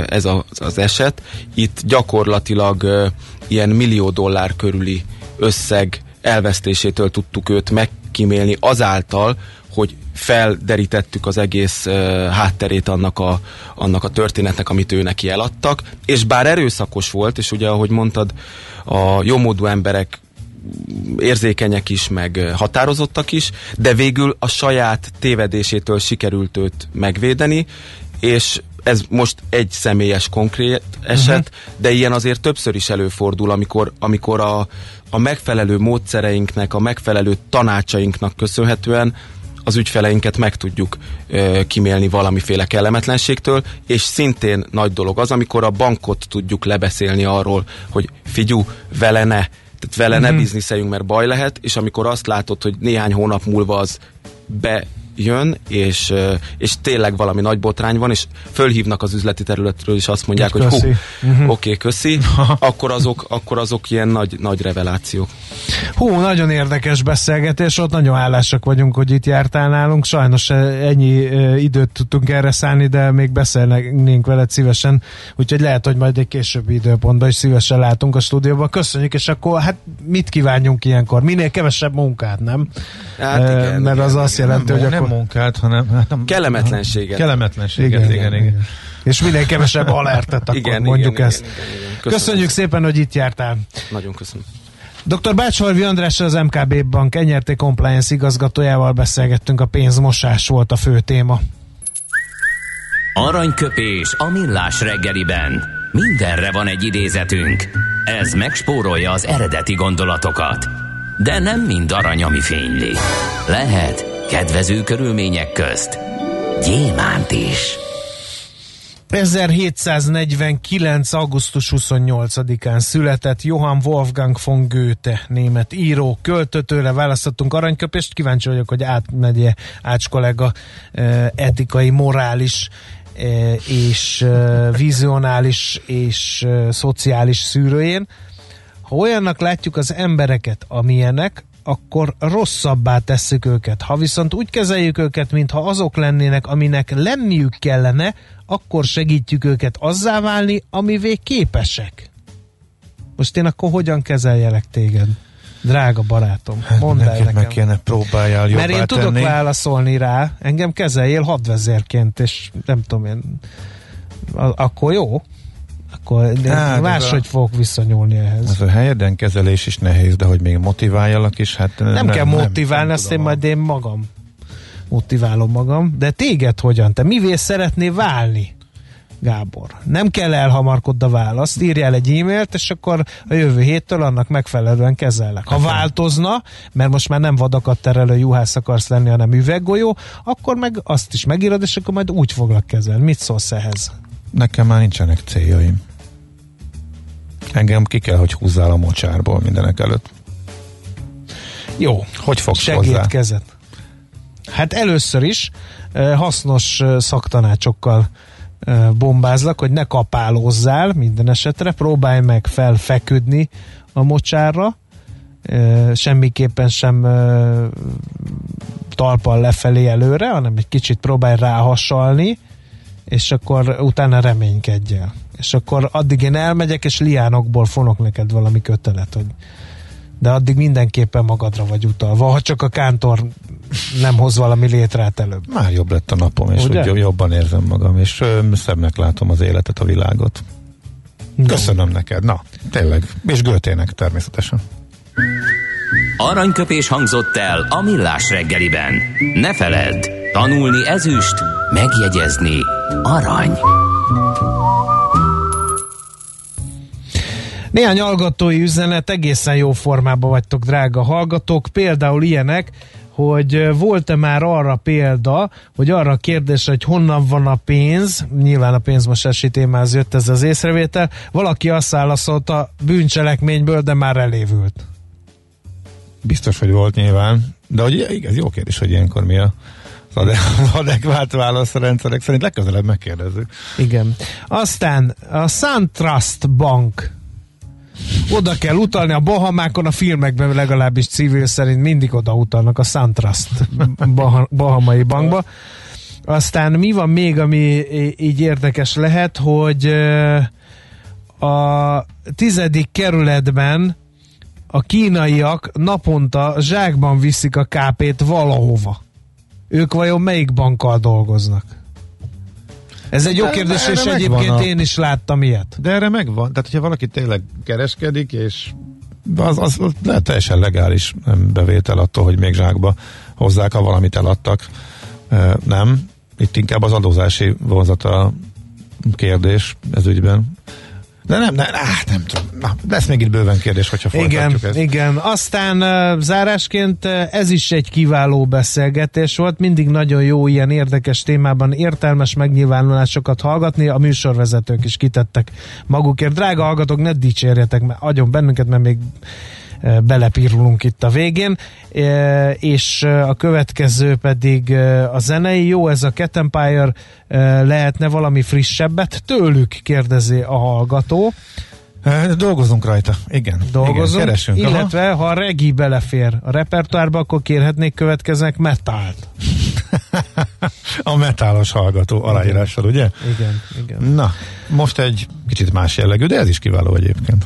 ez az, az eset, itt gyakorlatilag ilyen millió dollár körüli összeg elvesztésétől tudtuk őt megkímélni azáltal, hogy felderítettük az egész uh, hátterét annak a, annak a történetnek, amit ő neki eladtak, és bár erőszakos volt, és ugye ahogy mondtad, a jómódú emberek érzékenyek is, meg határozottak is, de végül a saját tévedésétől sikerült őt megvédeni, és ez most egy személyes konkrét eset, uh-huh. de ilyen azért többször is előfordul, amikor, amikor a, a megfelelő módszereinknek, a megfelelő tanácsainknak köszönhetően az ügyfeleinket meg tudjuk ö, kimélni valamiféle kellemetlenségtől, és szintén nagy dolog az, amikor a bankot tudjuk lebeszélni arról, hogy figyú, vele ne, tehát vele mm-hmm. ne mhm. bizniszeljünk, mert baj lehet, és amikor azt látod, hogy néhány hónap múlva az be jön, és, és tényleg valami nagy botrány van, és fölhívnak az üzleti területről, és azt mondják, hogy köszi. hú, uh-huh. oké, okay, köszi, akkor azok, akkor azok ilyen nagy, nagy revelációk. Hú, nagyon érdekes beszélgetés, ott nagyon állásak vagyunk, hogy itt jártál nálunk, sajnos ennyi időt tudtunk erre szállni, de még beszélnénk veled szívesen, úgyhogy lehet, hogy majd egy későbbi időpontban is szívesen látunk a stúdióban. Köszönjük, és akkor hát mit kívánjunk ilyenkor? Minél kevesebb munkát, nem? Hát igen, Mert igen, az igen, azt jelenti, nem, hogy nem akkor... munkát, hanem... Hát nem, Kellemetlenséget. Kellemetlenséget, igen, igen. igen. igen. És minél kevesebb alertet, akkor igen, mondjuk igen, ezt. Igen, igen, igen. Köszönjük. Köszönjük szépen, hogy itt jártál. Nagyon köszönöm. Dr. Bácsorvi András az MKB Bank NRT Compliance igazgatójával beszélgettünk, a pénzmosás volt a fő téma. Aranyköpés a millás reggeliben. Mindenre van egy idézetünk. Ez megspórolja az eredeti gondolatokat. De nem mind arany, ami fényli. Lehet kedvező körülmények közt gyémánt is. 1749. augusztus 28-án született Johann Wolfgang von Goethe, német író, költőtőre választottunk aranyköpést. Kíváncsi vagyok, hogy átmegye Ács kollega etikai, morális és vizionális és szociális szűrőjén. Ha olyannak látjuk az embereket, amilyenek, akkor rosszabbá tesszük őket. Ha viszont úgy kezeljük őket, mintha azok lennének, aminek lenniük kellene, akkor segítjük őket azzá válni, amivé képesek. Most én akkor hogyan kezeljelek téged? Drága barátom, hát mondd el nekem. meg kéne próbáljál jobbá Mert én tenni. tudok válaszolni rá, engem kezeljél hadvezérként, és nem tudom én, akkor jó? Akkor hát, máshogy a, fogok visszanyúlni ehhez. Ez a helyeden kezelés is nehéz, de hogy még motiváljalak is, hát nem, nem kell motiválni, nem, azt én majd én magam motiválom magam, de téged hogyan? Te mivé szeretnél válni? Gábor. Nem kell elhamarkod a választ, írjál egy e-mailt, és akkor a jövő héttől annak megfelelően kezelek. Ha változna, mert most már nem vadakat terelő juhász akarsz lenni, hanem üveggolyó, akkor meg azt is megírod, és akkor majd úgy foglak kezelni. Mit szólsz ehhez? Nekem már nincsenek céljaim. Engem ki kell, hogy húzzál a mocsárból mindenek előtt. Jó. Hogy fogsz hozzá? kezet. Hát először is hasznos szaktanácsokkal bombázlak, hogy ne kapálózzál minden esetre, próbálj meg felfeküdni a mocsárra, semmiképpen sem talpal lefelé előre, hanem egy kicsit próbálj ráhasalni, és akkor utána reménykedj el. És akkor addig én elmegyek, és liánokból fonok neked valami kötelet, hogy de addig mindenképpen magadra vagy utalva, ha csak a kántor nem hoz valami létrát előbb. Már jobb lett a napom, és Ugye? hogy jobban érzem magam, és ö, szebbnek látom az életet, a világot. Köszönöm no. neked, na, tényleg, és Götének természetesen. Aranyköpés hangzott el a millás reggeliben. Ne feledd, tanulni ezüst, megjegyezni arany. Néhány hallgatói üzenet, egészen jó formában vagytok, drága hallgatók. Például ilyenek, hogy volt-e már arra példa, hogy arra a kérdés, hogy honnan van a pénz, nyilván a pénzmosási témához jött ez az észrevétel, valaki azt válaszolta bűncselekményből, de már elévült. Biztos, hogy volt nyilván, de hogy ez jó kérdés, hogy ilyenkor mi a az adekvát válasz a rendszerek szerint legközelebb megkérdezzük. Igen. Aztán a SunTrust Bank oda kell utalni a Bahamákon, a filmekben legalábbis civil szerint mindig oda utalnak a SunTrust Bah- Bahamai bankba. Aztán mi van még, ami így érdekes lehet, hogy a tizedik kerületben a kínaiak naponta zsákban viszik a kápét valahova. Ők vajon melyik bankkal dolgoznak? Ez egy jó kérdés, és egyébként a- én is láttam ilyet. De erre megvan. Tehát, hogyha valaki tényleg kereskedik, és az, az, az lehet teljesen legális bevétel attól, hogy még zsákba hozzák, ha valamit eladtak. Nem. Itt inkább az adózási vonzata kérdés ez ügyben. De nem, nem, áh, nem tudom. Na, lesz még itt bőven kérdés, hogyha Igen, folytatjuk ezt. igen. Aztán uh, zárásként uh, ez is egy kiváló beszélgetés volt. Mindig nagyon jó ilyen érdekes témában értelmes megnyilvánulásokat hallgatni. A műsorvezetők is kitettek magukért. Drága hallgatók, ne dicsérjetek mert agyon bennünket, mert még belepirulunk itt a végén, E, és uh, a következő pedig a zenei. Jó, ez a Cat Empire, lehetne valami frissebbet? Tőlük kérdezi a hallgató. Eh, Dolgozunk rajta, igen. dolgozunk, igen, keresünk. Aha. illetve ha a regi belefér a repertoárba, akkor kérhetnék következnek metált. A metálos hallgató aláírással, ugye? Igen, igen. Na, most egy kicsit más jellegű, de ez is kiváló egyébként.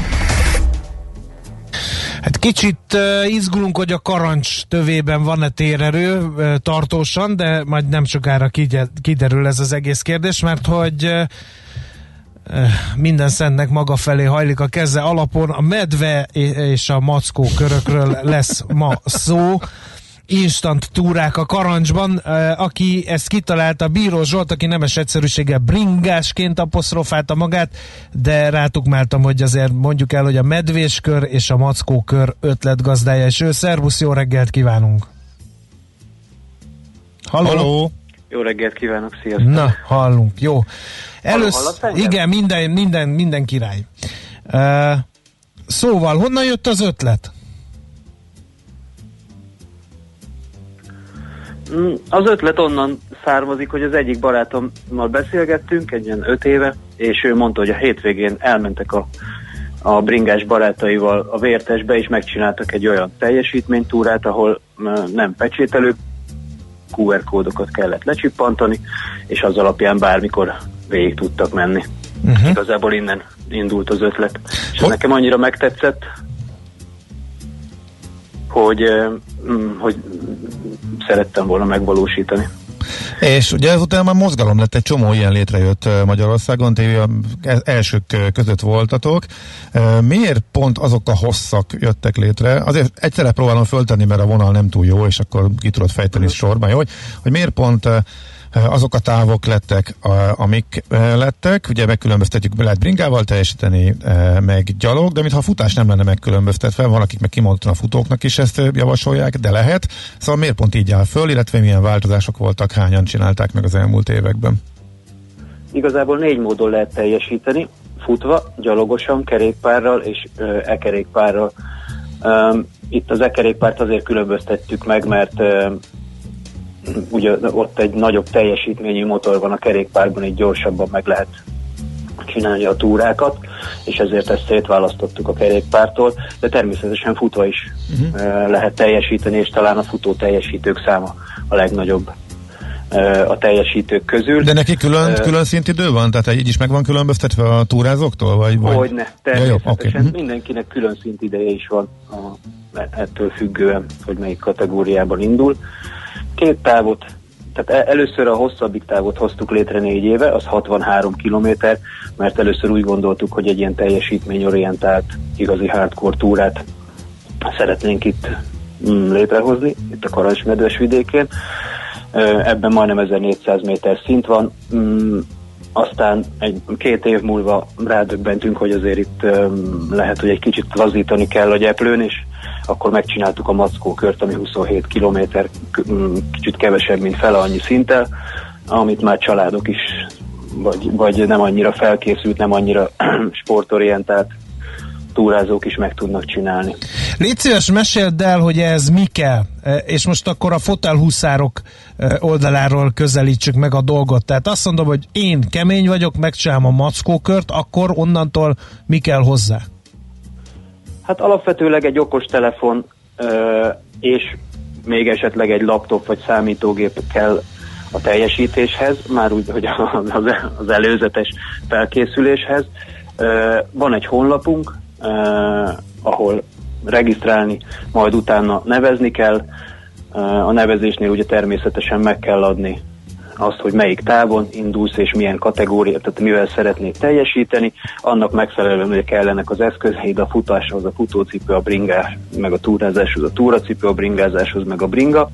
Hát kicsit izgulunk, hogy a karancs tövében van-e térerő tartósan, de majd nem sokára kiderül ez az egész kérdés, mert hogy minden szentnek maga felé hajlik a keze alapon. A medve és a mackó körökről lesz ma szó, instant túrák a karancsban. Aki ezt kitalálta, Bíró Zsolt, aki nemes egyszerűsége bringásként apostrofálta magát, de rátukmáltam, hogy azért mondjuk el, hogy a medvéskör és a mackókör ötletgazdája, és ő szervusz, jó reggelt kívánunk! Halló! Halló. Jó reggelt kívánok, sziasztok! Na, hallunk, jó. Először, igen, minden, minden, minden király. Uh, szóval, honnan jött az ötlet? Az ötlet onnan származik, hogy az egyik barátommal beszélgettünk, egy ilyen öt éve, és ő mondta, hogy a hétvégén elmentek a, a bringás barátaival a vértesbe, és megcsináltak egy olyan teljesítménytúrát, ahol nem pecsételő QR kódokat kellett lecsippantani, és az alapján bármikor végig tudtak menni. Uh-huh. Igazából innen indult az ötlet. És ez nekem annyira megtetszett, hogy, mm, hogy szerettem volna megvalósítani. És ugye ezután már mozgalom lett, egy csomó ilyen létrejött Magyarországon, tévé elsők között voltatok. Miért pont azok a hosszak jöttek létre? Azért egyszerre próbálom föltenni, mert a vonal nem túl jó, és akkor ki tudod fejteni sorban, jó? Hogy, hogy miért pont azok a távok lettek, amik eh, lettek, ugye megkülönböztetjük, lehet bringával teljesíteni, eh, meg gyalog, de mintha a futás nem lenne megkülönböztetve, van, akik meg kimondottan a futóknak is ezt javasolják, de lehet. Szóval miért pont így áll föl, illetve milyen változások voltak, hányan csinálták meg az elmúlt években? Igazából négy módon lehet teljesíteni, futva, gyalogosan, kerékpárral és e-kerékpárral. Itt az e-kerékpárt azért különböztettük meg, mert ugye ott egy nagyobb teljesítményű motor van a kerékpárban, így gyorsabban meg lehet csinálni a túrákat, és ezért ezt szétválasztottuk a kerékpártól, de természetesen futva is uh-huh. lehet teljesíteni, és talán a futó teljesítők száma a legnagyobb a teljesítők közül. De neki külön, uh, külön szintidő van? Tehát így is meg van különböztetve a túrázóktól? Vagy, vagy... Hogyne, természetesen ja, jó, okay. Mhm. mindenkinek külön szintideje is van a, ettől függően, hogy melyik kategóriában indul. Uh, két távot, tehát e- először a hosszabbik távot hoztuk létre négy éve, az 63 km, mert először úgy gondoltuk, hogy egy ilyen teljesítményorientált, igazi hardcore túrát szeretnénk itt mm, létrehozni, itt a Karancsmedves vidékén. Ebben majdnem 1400 méter szint van, mm, aztán egy két év múlva rádöbbentünk, hogy azért itt lehet, hogy egy kicsit lazítani kell a gyeplőn, és akkor megcsináltuk a Mackó kört, ami 27 km, kicsit kevesebb, mint fele annyi szinttel, amit már családok is, vagy, vagy nem annyira felkészült, nem annyira sportorientált túrázók is meg tudnak csinálni. Légy szíves, meséld el, hogy ez mi kell, e, és most akkor a fotelhuszárok e, oldaláról közelítsük meg a dolgot. Tehát azt mondom, hogy én kemény vagyok, megcsinálom a mackókört, akkor onnantól mi kell hozzá? Hát alapvetőleg egy okos telefon és még esetleg egy laptop vagy számítógép kell a teljesítéshez, már úgy, hogy az előzetes felkészüléshez. Van egy honlapunk, ahol regisztrálni, majd utána nevezni kell. A nevezésnél ugye természetesen meg kell adni azt, hogy melyik távon indulsz és milyen kategória, tehát mivel szeretnék teljesíteni, annak megfelelően ugye kellenek az eszközeid, a futáshoz a futócipő, a bringás, meg a túrázáshoz a túracipő, a bringázáshoz meg a bringa,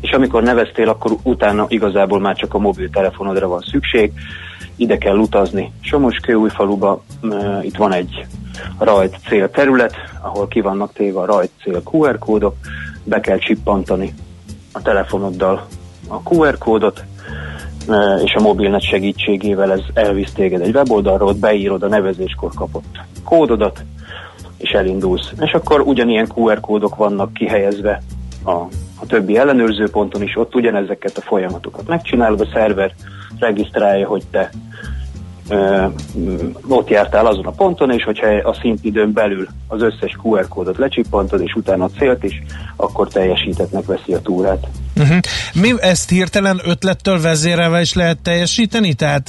és amikor neveztél, akkor utána igazából már csak a mobiltelefonodra van szükség, ide kell utazni Somoskőújfaluba, itt van egy rajt cél terület, ahol ki vannak téve a rajt cél QR kódok, be kell csippantani a telefonoddal a QR kódot, e, és a mobilnet segítségével ez elvisz téged egy weboldalról, beírod a nevezéskor kapott kódodat, és elindulsz. És akkor ugyanilyen QR kódok vannak kihelyezve a, a többi ellenőrzőponton is, ott ugyanezeket a folyamatokat megcsinálod, a szerver regisztrálja, hogy te ott jártál azon a ponton, és hogyha a szintidőn belül az összes QR kódot lecsippantod, és utána a célt is, akkor teljesítetnek veszi a túrát. Uh-huh. Mi ezt hirtelen ötlettől vezérelve is lehet teljesíteni? Tehát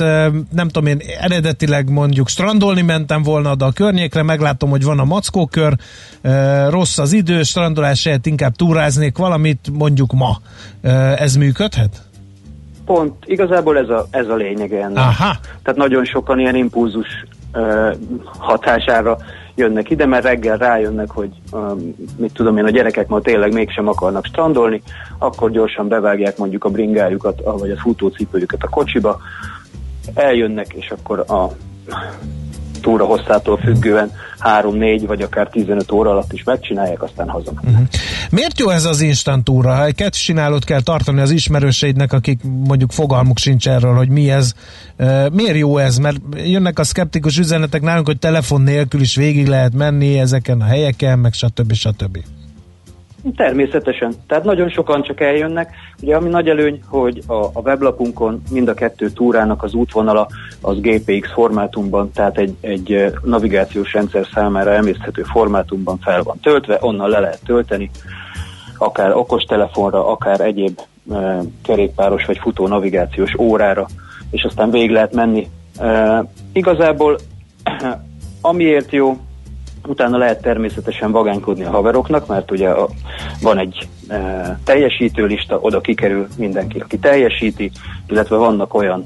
nem tudom én, eredetileg mondjuk strandolni mentem volna de a környékre, meglátom, hogy van a mackókör, rossz az idő, strandolás helyett inkább túráznék valamit, mondjuk ma. Ez működhet? Pont, igazából ez a, ez a lényege ennek. Aha. Tehát nagyon sokan ilyen impulzus hatására jönnek ide, mert reggel rájönnek, hogy um, mit tudom én, a gyerekek ma tényleg mégsem akarnak strandolni, akkor gyorsan bevágják mondjuk a bringájukat, vagy a futócipőjüket a kocsiba, eljönnek, és akkor a túra hosszától függően 3-4 vagy akár 15 óra alatt is megcsinálják, aztán haza. Uh-huh. Miért jó ez az instant túra? Ha egy kettcsinálót kell tartani az ismerőseidnek, akik mondjuk fogalmuk sincs erről, hogy mi ez. Miért jó ez? Mert jönnek a szkeptikus üzenetek nálunk, hogy telefon nélkül is végig lehet menni ezeken a helyeken, meg stb. stb. Természetesen. Tehát nagyon sokan csak eljönnek. Ugye ami nagy előny, hogy a, a weblapunkon mind a kettő túrának az útvonala az GPX formátumban, tehát egy, egy navigációs rendszer számára emészthető formátumban fel van töltve, onnan le lehet tölteni, akár okostelefonra, akár egyéb e, kerékpáros vagy futó navigációs órára, és aztán végig lehet menni. E, igazából amiért jó, Utána lehet természetesen vagánykodni a haveroknak, mert ugye a, van egy e, teljesítőlista, oda kikerül mindenki, aki teljesíti, illetve vannak olyan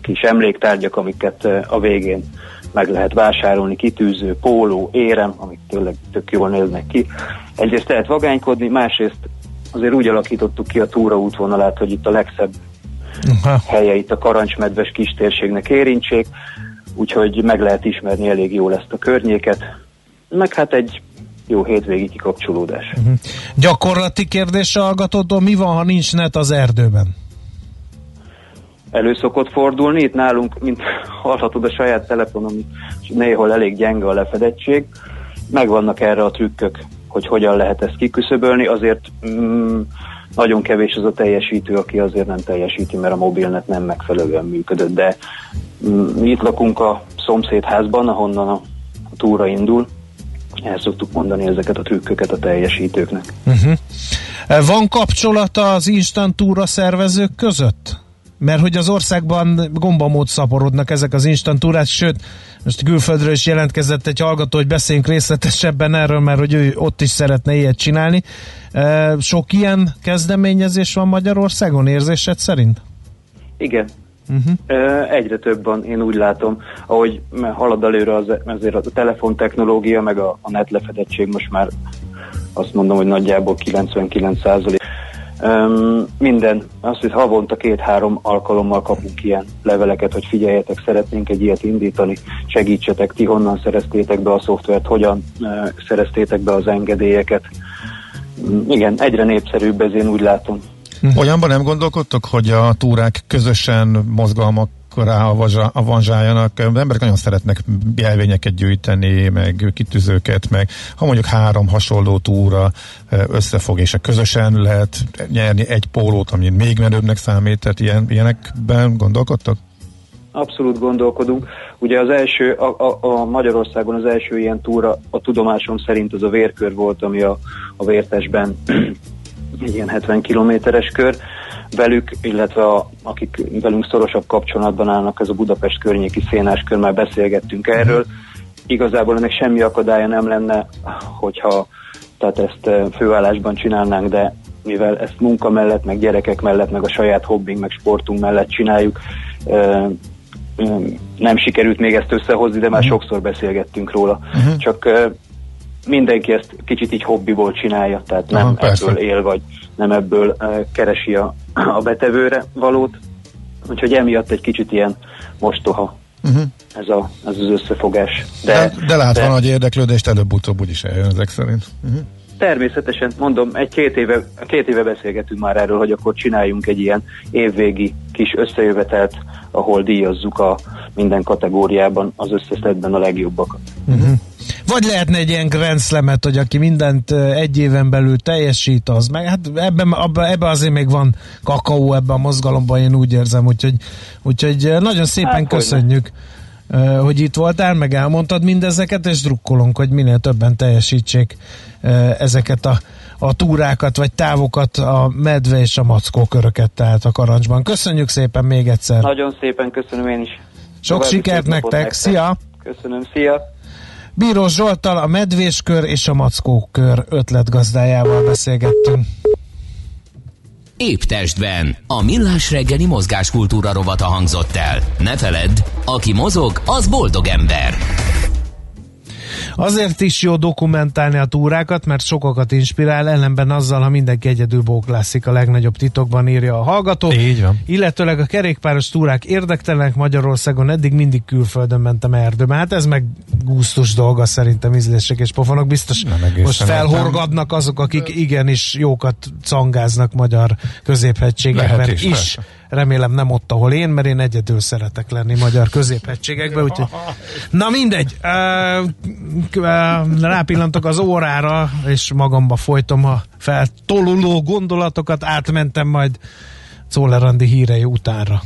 kis emléktárgyak, amiket e, a végén meg lehet vásárolni, kitűző, póló, érem, amik tényleg tök jól néznek ki. Egyrészt lehet vagánykodni, másrészt azért úgy alakítottuk ki a túra útvonalát, hogy itt a legszebb uh-huh. helye itt a Karancsmedves kistérségnek érintsék, úgyhogy meg lehet ismerni elég jól ezt a környéket meg hát egy jó hétvégi kikapcsolódás. Uh-huh. Gyakorlati kérdés a hallgatótól, mi van, ha nincs net az erdőben? Elő szokott fordulni, itt nálunk, mint hallhatod a saját telefonom, néhol elég gyenge a lefedettség, megvannak erre a trükkök, hogy hogyan lehet ezt kiküszöbölni, azért mm, nagyon kevés az a teljesítő, aki azért nem teljesíti, mert a mobilnet nem megfelelően működött, de mm, itt lakunk a szomszédházban, ahonnan a túra indul, el szoktuk mondani ezeket a trükköket a teljesítőknek. Uh-huh. Van kapcsolata az instant túra szervezők között? Mert hogy az országban gombamód szaporodnak ezek az instant túrát, sőt, most külföldről is jelentkezett egy hallgató, hogy beszéljünk részletesebben erről, mert hogy ő ott is szeretne ilyet csinálni. Sok ilyen kezdeményezés van Magyarországon érzésed szerint? Igen, Uh-huh. Egyre több van, én úgy látom, ahogy halad előre az, ezért a telefontechnológia, meg a, a netlefedettség most már azt mondom, hogy nagyjából 99 százalék. Um, minden, azt, hogy havonta két-három alkalommal kapunk ilyen leveleket, hogy figyeljetek, szeretnénk egy ilyet indítani, segítsetek, ti honnan szereztétek be a szoftvert, hogyan uh, szereztétek be az engedélyeket. Um, igen, egyre népszerűbb ez, én úgy látom. Uh-huh. Olyanban nem gondolkodtok, hogy a túrák közösen mozgalmak rá avanzsáljanak. Emberek nagyon szeretnek jelvényeket gyűjteni, meg kitűzőket, meg ha mondjuk három hasonló túra összefog, és a közösen lehet nyerni egy pólót, ami még menőbbnek számít, tehát ilyen, ilyenekben gondolkodtak? Abszolút gondolkodunk. Ugye az első, a, a, a Magyarországon az első ilyen túra, a tudomásom szerint az a vérkör volt, ami a, a vértesben egy ilyen 70 kilométeres kör. Velük, illetve a, akik velünk szorosabb kapcsolatban állnak, ez a Budapest környéki szénás kör, már beszélgettünk erről. Igazából ennek semmi akadálya nem lenne, hogyha tehát ezt eh, főállásban csinálnánk, de mivel ezt munka mellett, meg gyerekek mellett, meg a saját hobbing, meg sportunk mellett csináljuk, eh, nem sikerült még ezt összehozni, de már uh-huh. sokszor beszélgettünk róla. Uh-huh. Csak eh, mindenki ezt kicsit így hobbiból csinálja, tehát nem Aha, ebből él, vagy nem ebből uh, keresi a, a betevőre valót. Úgyhogy emiatt egy kicsit ilyen mostoha uh-huh. ez, a, ez az összefogás. De, de, de látva de, nagy érdeklődést előbb-utóbb úgyis eljön ezek szerint. Uh-huh. Természetesen, mondom, egy két éve, két éve beszélgetünk már erről, hogy akkor csináljunk egy ilyen évvégi kis összejövetelt, ahol díjazzuk a minden kategóriában az összeszedben a legjobbakat. Uh-huh. Vagy lehetne egy ilyen Grand Slam-et, hogy aki mindent egy éven belül teljesít, az meg, hát ebben, ebbe azért még van kakaó ebben a mozgalomban, én úgy érzem, úgyhogy, úgyhogy nagyon szépen hát, köszönjük. Hogy hogy itt voltál, meg elmondtad mindezeket, és drukkolunk, hogy minél többen teljesítsék ezeket a, a túrákat, vagy távokat, a medve és a mackó köröket, tehát a karancsban. Köszönjük szépen még egyszer. Nagyon szépen köszönöm én is. Sok További sikert nektek, nektek, szia! Köszönöm, szia! Bíró Zsoltal a medvéskör és a mackókör ötletgazdájával beszélgettünk. Épp testben. A millás reggeli mozgáskultúra rovata hangzott el. Ne feledd, aki mozog, az boldog ember. Azért is jó dokumentálni a túrákat, mert sokakat inspirál, ellenben azzal, ha mindenki egyedül bóklászik a legnagyobb titokban, írja a hallgató. Így van. Illetőleg a kerékpáros túrák érdektelenek Magyarországon, eddig mindig külföldön mentem erdőbe. Hát ez meg gusztus dolga szerintem ízlések és pofonok. Biztos most felhorgadnak azok, akik igenis jókat cangáznak magyar középhegységekben is. is. Remélem nem ott, ahol én, mert én egyedül szeretek lenni magyar középhegységekben, úgyhogy... Na mindegy, rápillantok az órára, és magamba folytom a feltoluló gondolatokat, átmentem majd Czoller Andi hírei utánra.